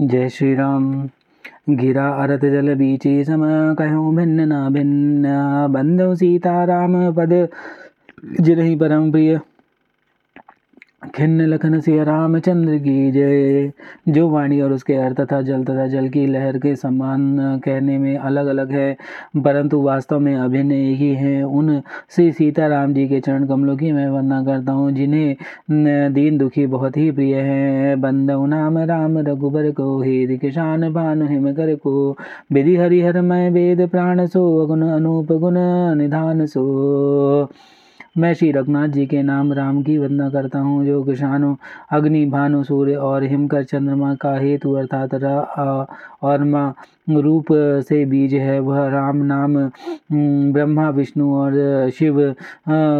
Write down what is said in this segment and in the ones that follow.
जय श्री राम गिरा अरत जल बीची सम, कहो भिन्न ना भिन्न, बंधु सीता राम पद। जिरही परम प्रिय। खिन्न लखन सिया रामचंद्र की जय। जो वाणी और उसके अर्थ तथा जल तथा जल की लहर के समान कहने में अलग अलग है, परंतु वास्तव में अभिन्न एक ही है। उन श्री सीताराम जी के चरण कमलों की मैं वंदना करता हूँ, जिन्हें दीन दुखी बहुत ही प्रिय है। बंदव नाम राम, रघुबर को हेद किसान भानु हिम कर को। विधि हरिहर मय वेद प्राण सो, अगुण अनूप गुण निधान सो। मैं श्री रघुनाथ जी के नाम राम की वंदना करता हूँ, जो किसानों, अग्नि, भानु, सूर्य और हिमकर चंद्रमा का हेतु अर्थात र और माँ रूप से बीज है। वह राम नाम ब्रह्मा, विष्णु और शिव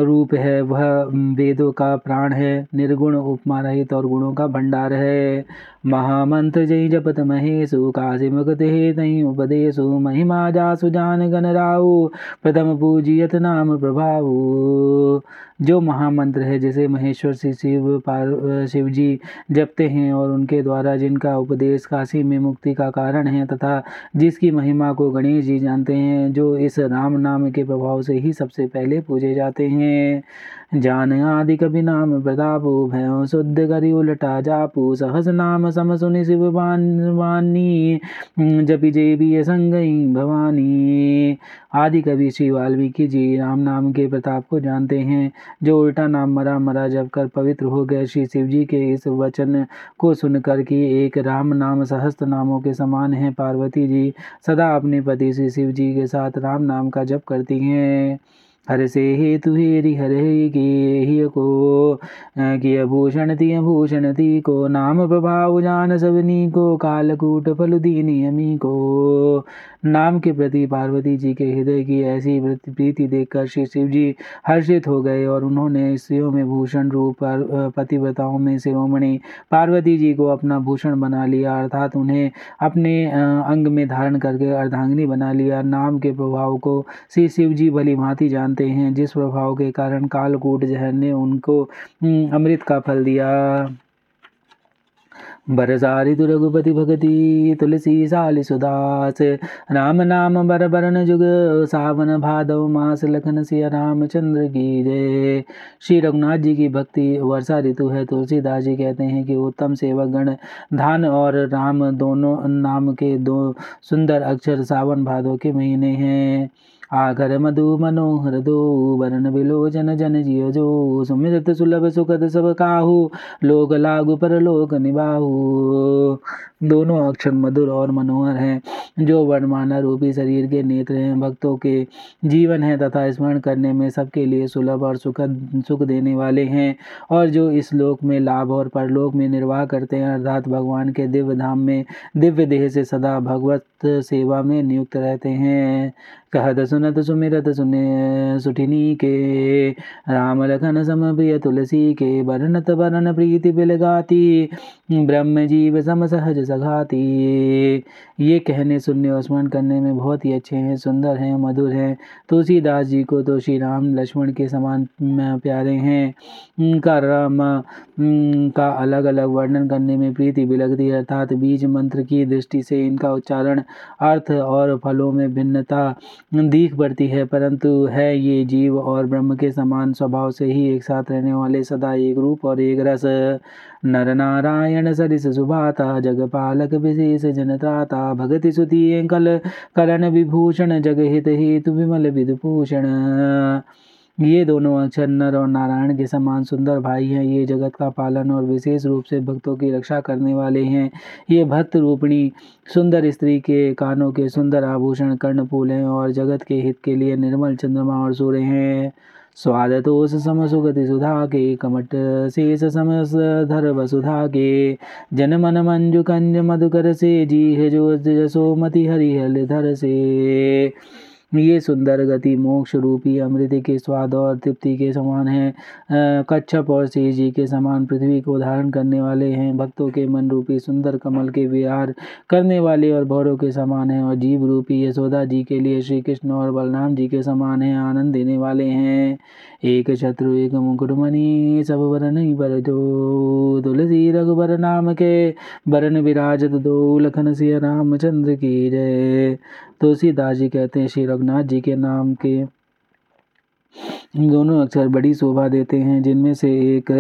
रूप है। वह वेदों का प्राण है। निर्गुण, उपमा रहित और गुणों का भंडार है। महामंत्र जय जपत महेशु, काशी मुक्त हे तई उपदेशु, महिमा जासु जान गण राउ प्रथम पूजियत नाम प्रभाऊ जो महामंत्र है, जैसे महेश्वर श्री शिव पार शिव जी जपते हैं और उनके द्वारा जिनका उपदेश काशी में मुक्ति का कारण है तथा जिसकी महिमा को गणेश जी जानते हैं, जो इस राम नाम के प्रभाव से ही सबसे पहले पूजे जाते हैं। जान आदि कभी नाम प्रतापो, भयो शुद्ध करी उलटा जापू। सहस नाम सम सुनि शिव वानी जपि जे भी संगई भवानी। आदि कवि श्री वाल्मीकि जी राम नाम के प्रताप को जानते हैं। जो उल्टा नाम मरा मरा जब कर पवित्र हो गए श्री शिव जी के इस वचन को सुनकर कि एक राम नाम सहस्त्र नामों के समान है पार्वती जी। सदा अपने पति श्री शिव जी के साथ राम नाम का जप करती हैं। हर से हेतु हेरि हर के हिय को किय भूषण तिय भूषण ती को, नाम प्रभाव जान सबनी को, कालकूट फल दीनी अमी को। नाम के प्रति पार्वती जी के हृदय की ऐसी प्रीति देखकर श्री शिव जी हर्षित हो गए और उन्होंने स्त्रियों में भूषण रूप पतिव्रताओं में शिरोमणि पार्वती जी को अपना भूषण बना लिया, अर्थात उन्हें अपने अंग में धारण करके अर्धांगिनी बना लिया। नाम के प्रभाव को श्री शिव जी भली भांति जानते हैं। जिस प्रभाव के कारण कालकूट जहर ने उनको अमृत का फल दिया। बरसारी तु रघुपति भगति, तुलसी साली सुदास राम नाम बर बरन जुग, सावन भादव मास लखन सिया रामचंद्र की जय। श्री रघुनाथ जी की भक्ति, वर्षा ऋतु है, तुलसीदास जी कहते हैं कि उत्तम सेवक गण धान और राम दोनों नाम के दो सुंदर अक्षर सावन भादव के महीने हैं। आकर मधु मनोहर दो वरण विलोचन जन जिय जो। सुमिरत सुलभ सुखद सब काहू, लोक लागु पर लोक निबाहू दोनों अक्षर मधुर और मनोहर हैं, जो वर्णमाला रूपी शरीर के नेत्र हैं, भक्तों के जीवन है तथा स्मरण करने में सबके लिए सुलभ और सुखद, सुख देने वाले हैं। और जो इस लोक में लाभ और परलोक में निर्वाह करते हैं, अर्थात भगवान के दिव्य धाम में, दिव्य देह से सदा भगवत सेवा में नियुक्त रहते हैं। कहत सुनत सुमिरत सुने सुठिनी के। राम लखन सम प्रिय तुलसी के। बरनत बरन प्रीति बिलगाती ब्रह्म जीव सम सहज सघाती ये कहने, सुनने और स्मरण करने में बहुत ही अच्छे हैं, सुंदर हैं, मधुर हैं। तुलसीदास जी को तो श्री राम लक्ष्मण के समान प्यारे हैं। उनका राम का अलग अलग वर्णन करने में प्रीति बिलगती है, अर्थात बीज मंत्र की दृष्टि से इनका उच्चारण अर्थ और फलों में भिन्नता दीख पड़ती है, परंतु है ये जीव और ब्रह्म के समान स्वभाव से ही एक साथ रहने वाले सदा एक रूप और एक रस। नर नारायण सरिस सुभाता, जगपालक विशेष जनत्राता भगति सुती कल करण विभूषण, जगहित हेतु विमल विदुभूषण ये दोनों अक्षर नर और नारायण के समान सुंदर भाई हैं। ये जगत का पालन और विशेष रूप से भक्तों की रक्षा करने वाले हैं। ये भक्त रूपणी सुंदर स्त्री के कानों के सुंदर आभूषण, कर्णफूल हैं और जगत के हित के लिए निर्मल चंद्रमा और सूर्य हैं। स्वादतोष सम सुगति सुधा के कमट शेष समस वसुधा के जन मन मंजु कंज मधुकर से जी है जो जसोमति हरिहल धर से। ये सुंदर गति, मोक्ष रूपी अमृत के स्वाद और तृप्ति के समान है। कच्छप और जी के समान पृथ्वी को धारण करने वाले हैं। भक्तों के मन रूपी सुंदर कमल के विहार करने वाले और भौरों के समान हैं और जीव रूपी यशोदा जी के लिए श्री कृष्ण और बलराम जी के समान हैं, आनंद देने वाले हैं। एक शत्रु एक मुकुटमणि सब वरन बर जो तुलसी रघुबर नाम के बरन विराजत दो लखन सिया रामचंद्र की जय। तुलसीदास जी कहते हैं श्री रघुनाथ जी के नाम के दोनों अक्षर बड़ी शोभा देते हैं, जिनमें से एक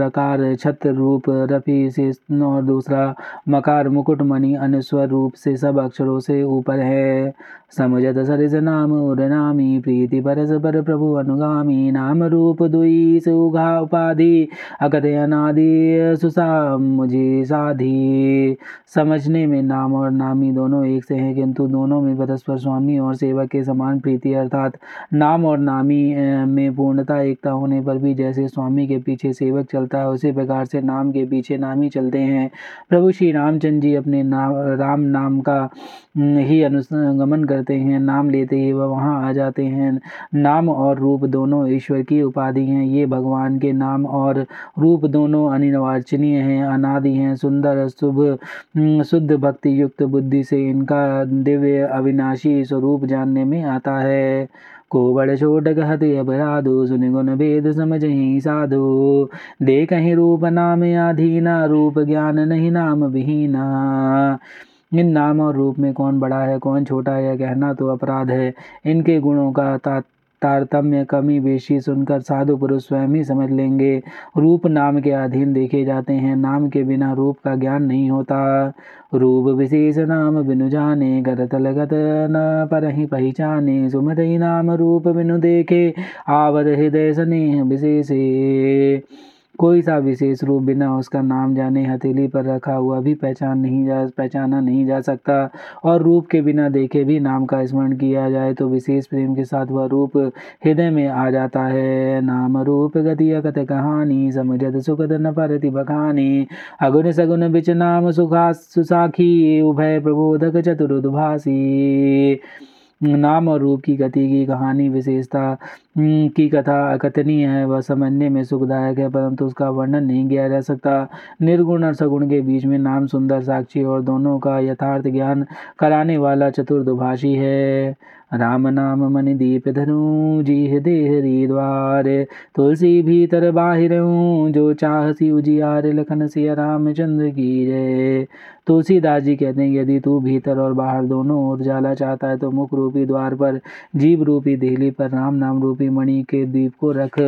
रकार छत्र रूप रफी से और दूसरा मकार मुकुटमणि अनुस्वर रूप से सब अक्षरों से ऊपर है। समझत सरिस नाम नामी प्रीति परस पर प्रभु अनुगामी नाम रूप दुई सुघा उपाधि अकथ अनादि सुसा मुझे साधी। समझने में नाम और नामी दोनों एक से हैं, किंतु दोनों में परस्पर स्वामी और सेवक के समान प्रीति, अर्थात नाम और नामी में पूर्णता, एकता होने पर भी जैसे स्वामी के पीछे सेवक चलता है, उसी प्रकार से नाम के पीछे नामी चलते हैं। प्रभु श्री रामचंद्र जी अपने नाम राम नाम का ही अनुगमन कर करते हैं, नाम लेते ही वह वहाँ आ जाते हैं। नाम और रूप दोनों ईश्वर की उपाधि हैं। ये भगवान के नाम और रूप दोनों अनिर्वाचनीय हैं, अनादि हैं, सुंदर, शुभ शुद्ध भक्ति युक्त बुद्धि से इनका दिव्य अविनाशी स्वरूप जानने में आता है। को बड़ छोट कहत अपराधो, सुन गुण भेद समझ ही साधो। दे कहीं रूप नाम आधीना, रूप ज्ञान नहीं नाम विहीना। इन नाम और रूप में कौन बड़ा है, कौन छोटा है कहना तो अपराध है। इनके गुणों का तारतम्य, कमी, बेशी सुनकर साधु पुरुष स्वयं ही समझ लेंगे। रूप नाम के अधीन देखे जाते हैं। नाम के बिना रूप का ज्ञान नहीं होता। रूप विशेष नाम बिनु जाने गरत लगत न पर ही पहचाने। सुमत ही नाम रूप बिनु देखे आवद हृदय स्नेह विशेष। कोई सा विशेष रूप बिना उसका नाम जाने हथेली पर रखा हुआ भी पहचान नहीं जा, पहचाना नहीं जा सकता। और रूप के बिना देखे भी नाम का स्मरण किया जाए तो विशेष प्रेम के साथ वह रूप हृदय में आ जाता है। नाम रूप गति अकत कहानी, समझत सुखद न परति बखानी अगुन सगुन बिच नाम सुखा, सुसाखी, उभय प्रबोधक चतुरुद्भासी नाम और रूप की गति की कहानी, विशेषता की कथा अकथनीय है, वह समझने में सुखदायक है, परंतु उसका वर्णन नहीं किया जा सकता। निर्गुण और सगुण के बीच में नाम, सुंदर साक्षी और दोनों का यथार्थ ज्ञान कराने वाला चतुर्दुभाषी है। राम नाम मन दीप धनु जी हृदय द्वार। तुलसी भीतर बाहिर जो चाह सी उजियार लखन सिया रामचंद्र की रे। तुलसीदास जी कहते हैं, यदि तू भीतर और बाहर दोनों ओर जाला चाहता है तो मुख रूपी द्वार पर, जीव रूपी देहली पर राम नाम रूपी मणि के दीप को रख।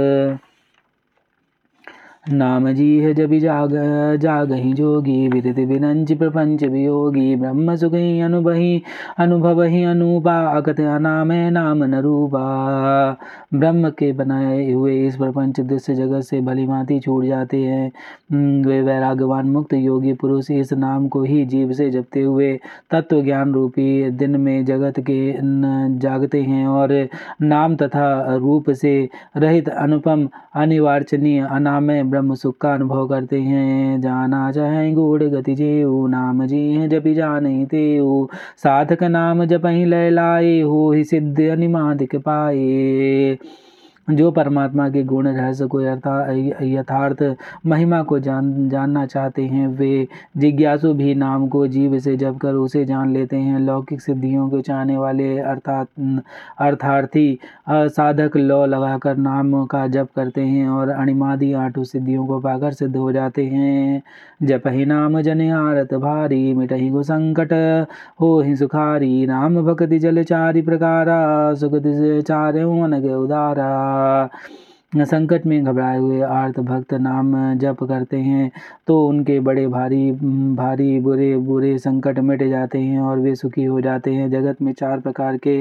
नाम जी है जब जाग जागही जोगी, विदित विनंच प्रपंच वियोगी, ब्रह्म सुखी अनुभही अनुभवही अनुपा अकथ नाम है नाम न रूपा ब्रह्म के बनाए हुए इस प्रपंच दृश्य जगत से भली भांति छूट जाते हैं। वे वैरागवान मुक्त योगी पुरुष इस नाम को ही जीव से जपते हुए तत्व ज्ञान रूपी दिन में जगत के जागते हैं और नाम तथा रूप से रहित अनुपम, अनिवार्चनीय, अनामय ब्रह्म सुख का अनुभव करते हैं। जाना चाहे गूढ़ गति जेऊ, नाम जी हैं जपि जाने ते साधक नाम जब ही लय लाए हो ही सिद्ध अनिमादिक पाए। जो परमात्मा के गुण रहस्य को यथार्थ महिमा को जान, जानना चाहते हैं, वे जिज्ञासु भी नाम को जीव से जब कर उसे जान लेते हैं। लौकिक सिद्धियों को चाहने वाले अर्थात, अर्थार्थी साधक लौ लगाकर नाम का जप करते हैं और अणिमादि आठों सिद्धियों को पाकर सिद्ध हो जाते हैं। जप ही नाम जन आरत भारी मिटही गो संकट, हो ही सुखारी। नाम भक्ति जल चारि प्रकारा सुख चार अनग उदारा। संकट में घबराए हुए आर्त भक्त नाम जप करते हैं तो उनके बड़े भारी भारी, बुरे बुरे संकट मिट जाते हैं और वे सुखी हो जाते हैं। जगत में चार प्रकार के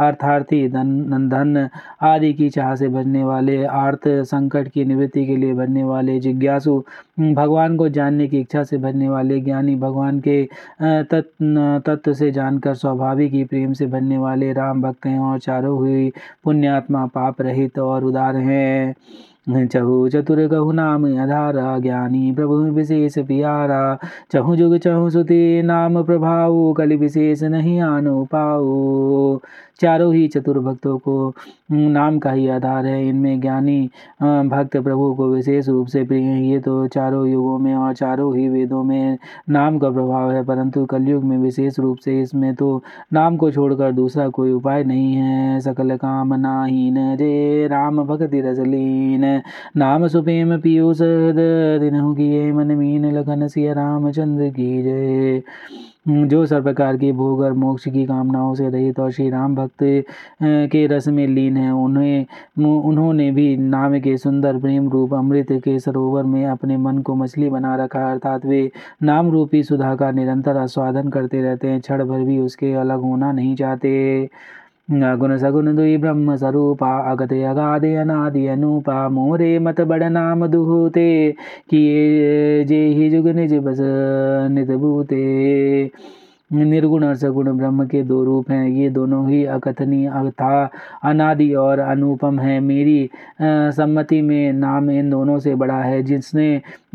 अर्थार्थी धन धन आदि की चाह से भरने वाले, आर्त संकट की निवृत्ति के लिए भरने वाले जिज्ञासु भगवान को जानने की इच्छा से भजने वाले ज्ञानी भगवान के तत्व से जानकर स्वाभाविक ही प्रेम से भजने वाले राम भक्त हैं और चारों हुई पुण्यात्मा पाप रहित और उदार हैं। चहु चतुर कहु नाम अधारा ज्ञानी प्रभु विशेष पियारा। चहु जुग चहु सुति, नाम प्रभाऊ कलि विशेष नहीं आनो पाऊ चारों ही चतुर भक्तों को नाम का ही आधार है। इनमें ज्ञानी भक्त प्रभु को विशेष रूप से प्रिय हैं। ये तो चारों युगों में और चारों ही वेदों में नाम का प्रभाव है, परंतु कलयुग में विशेष रूप से इसमें तो नाम को छोड़कर दूसरा कोई उपाय नहीं है। सकल काम कामनाहीन जय राम भक्ति रसलीन। नाम सुपेम पीयूष दिन किए मन मीन लखन सिया रामचंद्र की जय। जो सब प्रकार की भोग और मोक्ष की कामनाओं से रहित और श्री राम भक्त के रस में लीन है, उन्हें उन्होंने भी नाम के सुंदर प्रेम रूप अमृत के सरोवर में अपने मन को मछली बना रखा, अर्थात वे नाम रूपी सुधा का निरंतर आस्वादन करते रहते हैं, क्षण भर भी उसके अलग होना नहीं चाहते। ಗುಣಸಗುಣದು ಈ ಬ್ರಹ್ಮ ಸ್ವರೂಪ ಅಗತೆಯ ಗಾದೆಯನಾದಿಯನೂಪ ಮೋರೆ ಮತ ಬಡನಾಮ ದುಹೂತೆ ಕಿಯೇ ಜೇಹಿ ಜುಗ ನಿಜ ಬಸ ನಿಜಭೂತೆ निर्गुण और सगुण ब्रह्म के दो रूप हैं। ये दोनों ही अकथनीय अथा अनादि और अनुपम है। मेरी सम्मति में नाम इन दोनों से बड़ा है। जिसने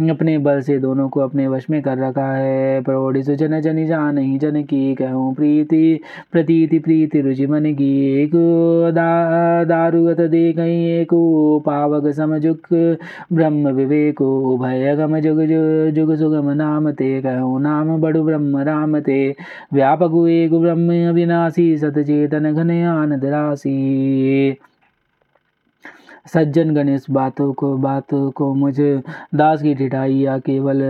अपने बल से दोनों को अपने वश में कर रखा है। प्रौढ़ जन जन जान ही जन की कहूँ प्रीति प्रतीति प्रीति रुचि मन की। एक दा, दारुगत दे कहीं एक पावक समझुक ब्रह्म विवेक उभय गम जुग जुग सुगम नाम ते। कहूँ नाम बड़ु ब्रह्म राम ते। व्यापक एक ब्रह्म अविनाशी सतचेतन घन आनंद राशि। सज्जन गणेश, बातों को बातों को मुझे दास की ठिठाई या केवल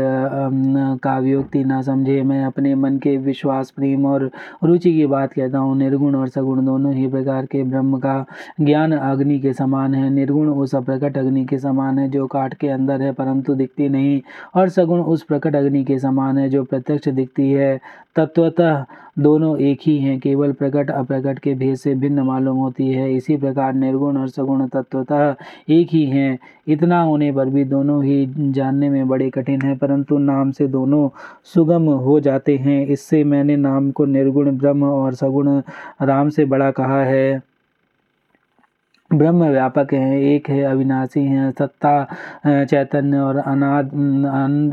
काव्योक्ति ना समझे। मैं अपने मन के विश्वास, प्रेम और रुचि की बात कहता हूँ। निर्गुण और सगुण दोनों ही प्रकार के ब्रह्म का ज्ञान अग्नि के समान है। निर्गुण उस अप्रकट अग्नि के समान है जो काट के अंदर है, परंतु दिखती नहीं। और सगुण उस प्रकट अग्नि के समान है जो प्रत्यक्ष दिखती है। तत्वतः दोनों एक ही हैं, केवल प्रकट अप्रकट के भेद से भिन्न मालूम होती है। इसी प्रकार निर्गुण और सगुण तत्वतः एक ही हैं। इतना होने पर भी दोनों ही जानने में बड़े कठिन हैं, परंतु नाम से दोनों सुगम हो जाते हैं। इससे मैंने नाम को निर्गुण, ब्रह्म और सगुण, राम से बड़ा कहा है। ब्रह्म व्यापक है, एक है अविनाशी है, सत्ता चैतन्य और अनाद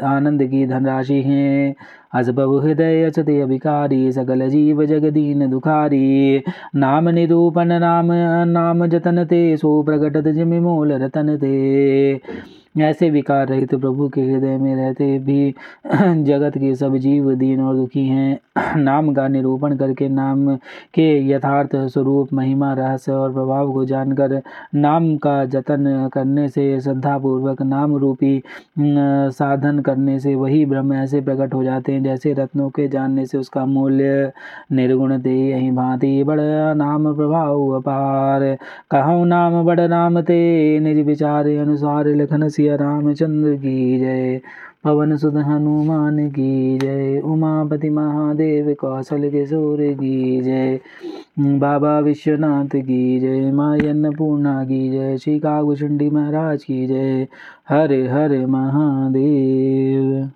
आनंद की धनराशि है। अजबब हृदय अचते अभिकारी सकल जीव जगदीन दुखारी नाम निरूपण नाम नाम जतन ते सो प्रकटत जिमि रतन ते ऐसे विकार रहित तो प्रभु के हृदय में रहते भी जगत के सब जीव, दीन और दुखी हैं। नाम का निरूपण करके नाम के यथार्थ स्वरूप, महिमा, रहस्य और प्रभाव को जानकर नाम का जतन करने से, श्रद्धापूर्वक नाम रूपी साधन करने से वही ब्रह्म ऐसे प्रकट हो जाते हैं जैसे रत्नों के जानने से उसका मूल्य निर्गुण दे, यही भांति बड़ नाम प्रभाव अपार। कहूँ नाम बड़ नाम ते, निज विचार अनुसार लिखन सिया रामचंद्र की जय। पवन सुध हनुमान की जय। उमापति महादेव कौशल किशोर की जय। बाबा विश्वनाथ की जय। माँ अन्नपूर्णा की जय। श्री कागुचंडी महाराज की जय। हरे हरे महादेव।